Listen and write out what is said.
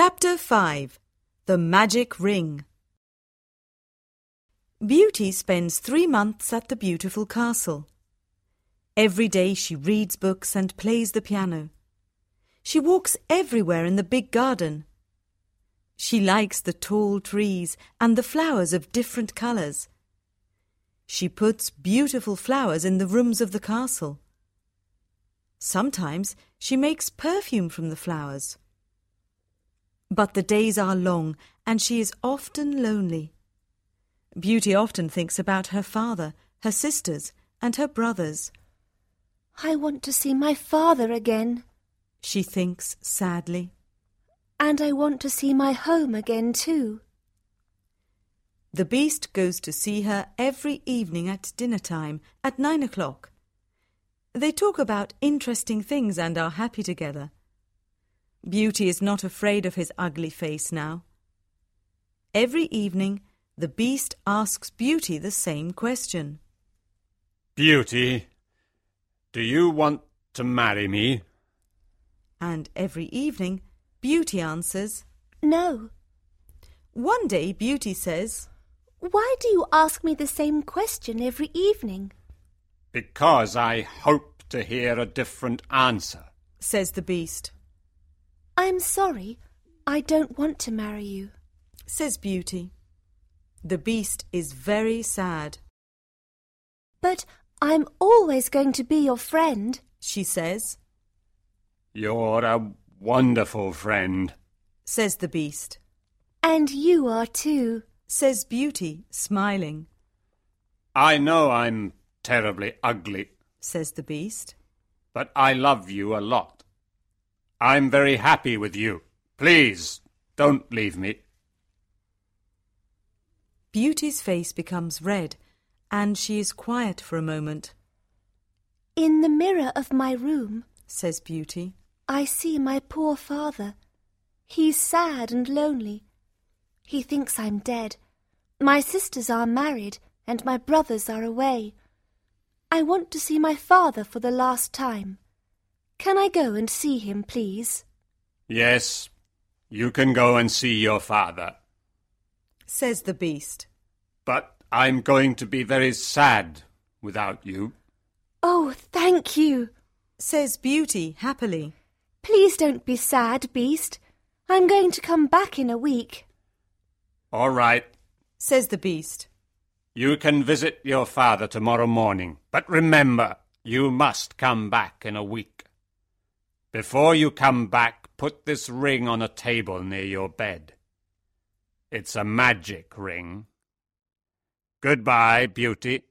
Chapter 5 The Magic Ring Beauty spends three months at the beautiful castle. Every day she reads books and plays the piano. She walks everywhere in the big garden. She likes the tall trees and the flowers of different colours. She puts beautiful flowers in the rooms of the castle. Sometimes she makes perfume from the flowers. But the days are long and she is often lonely. Beauty often thinks about her father, her sisters, and her brothers. I want to see my father again, She thinks sadly. and I want to see my home again too. The beast goes to see her every evening at dinner time at nine o'clock. They talk about interesting things and are happy together. Beauty is not afraid of his ugly face now. Every evening, the beast asks Beauty the same question. Beauty, do you want to marry me? And every evening, Beauty answers. No. One day, Beauty says, Why do you ask me the same question every evening? Because I hope to hear a different answer. says the beast, I'm sorry. I don't want to marry you. says Beauty. The beast is very sad. But I'm always going to be your friend. She says, You're a wonderful friend. says the beast, And you are too. says Beauty, smiling, I know I'm terribly ugly, says the beast. but I love you a lot. I'm very happy with you. Please, don't leave me. Beauty's face becomes red, and she is quiet for a moment, In the mirror of my room, says Beauty. I see my poor father. He's sad and lonely. He thinks I'm dead. My sisters are married, and my brothers are away. I want to see my father for the last time. Can I go and see him, please? Yes, you can go and see your father. says the beast. But I'm going to be very sad without you. Oh, thank you. says Beauty happily. Please don't be sad, Beast. I'm going to come back in a week. All right, says the beast. you can visit your father tomorrow morning. But remember, you must come back in a week. Before you come back, put this ring on a table near your bed. It's a magic ring. Goodbye, Beauty.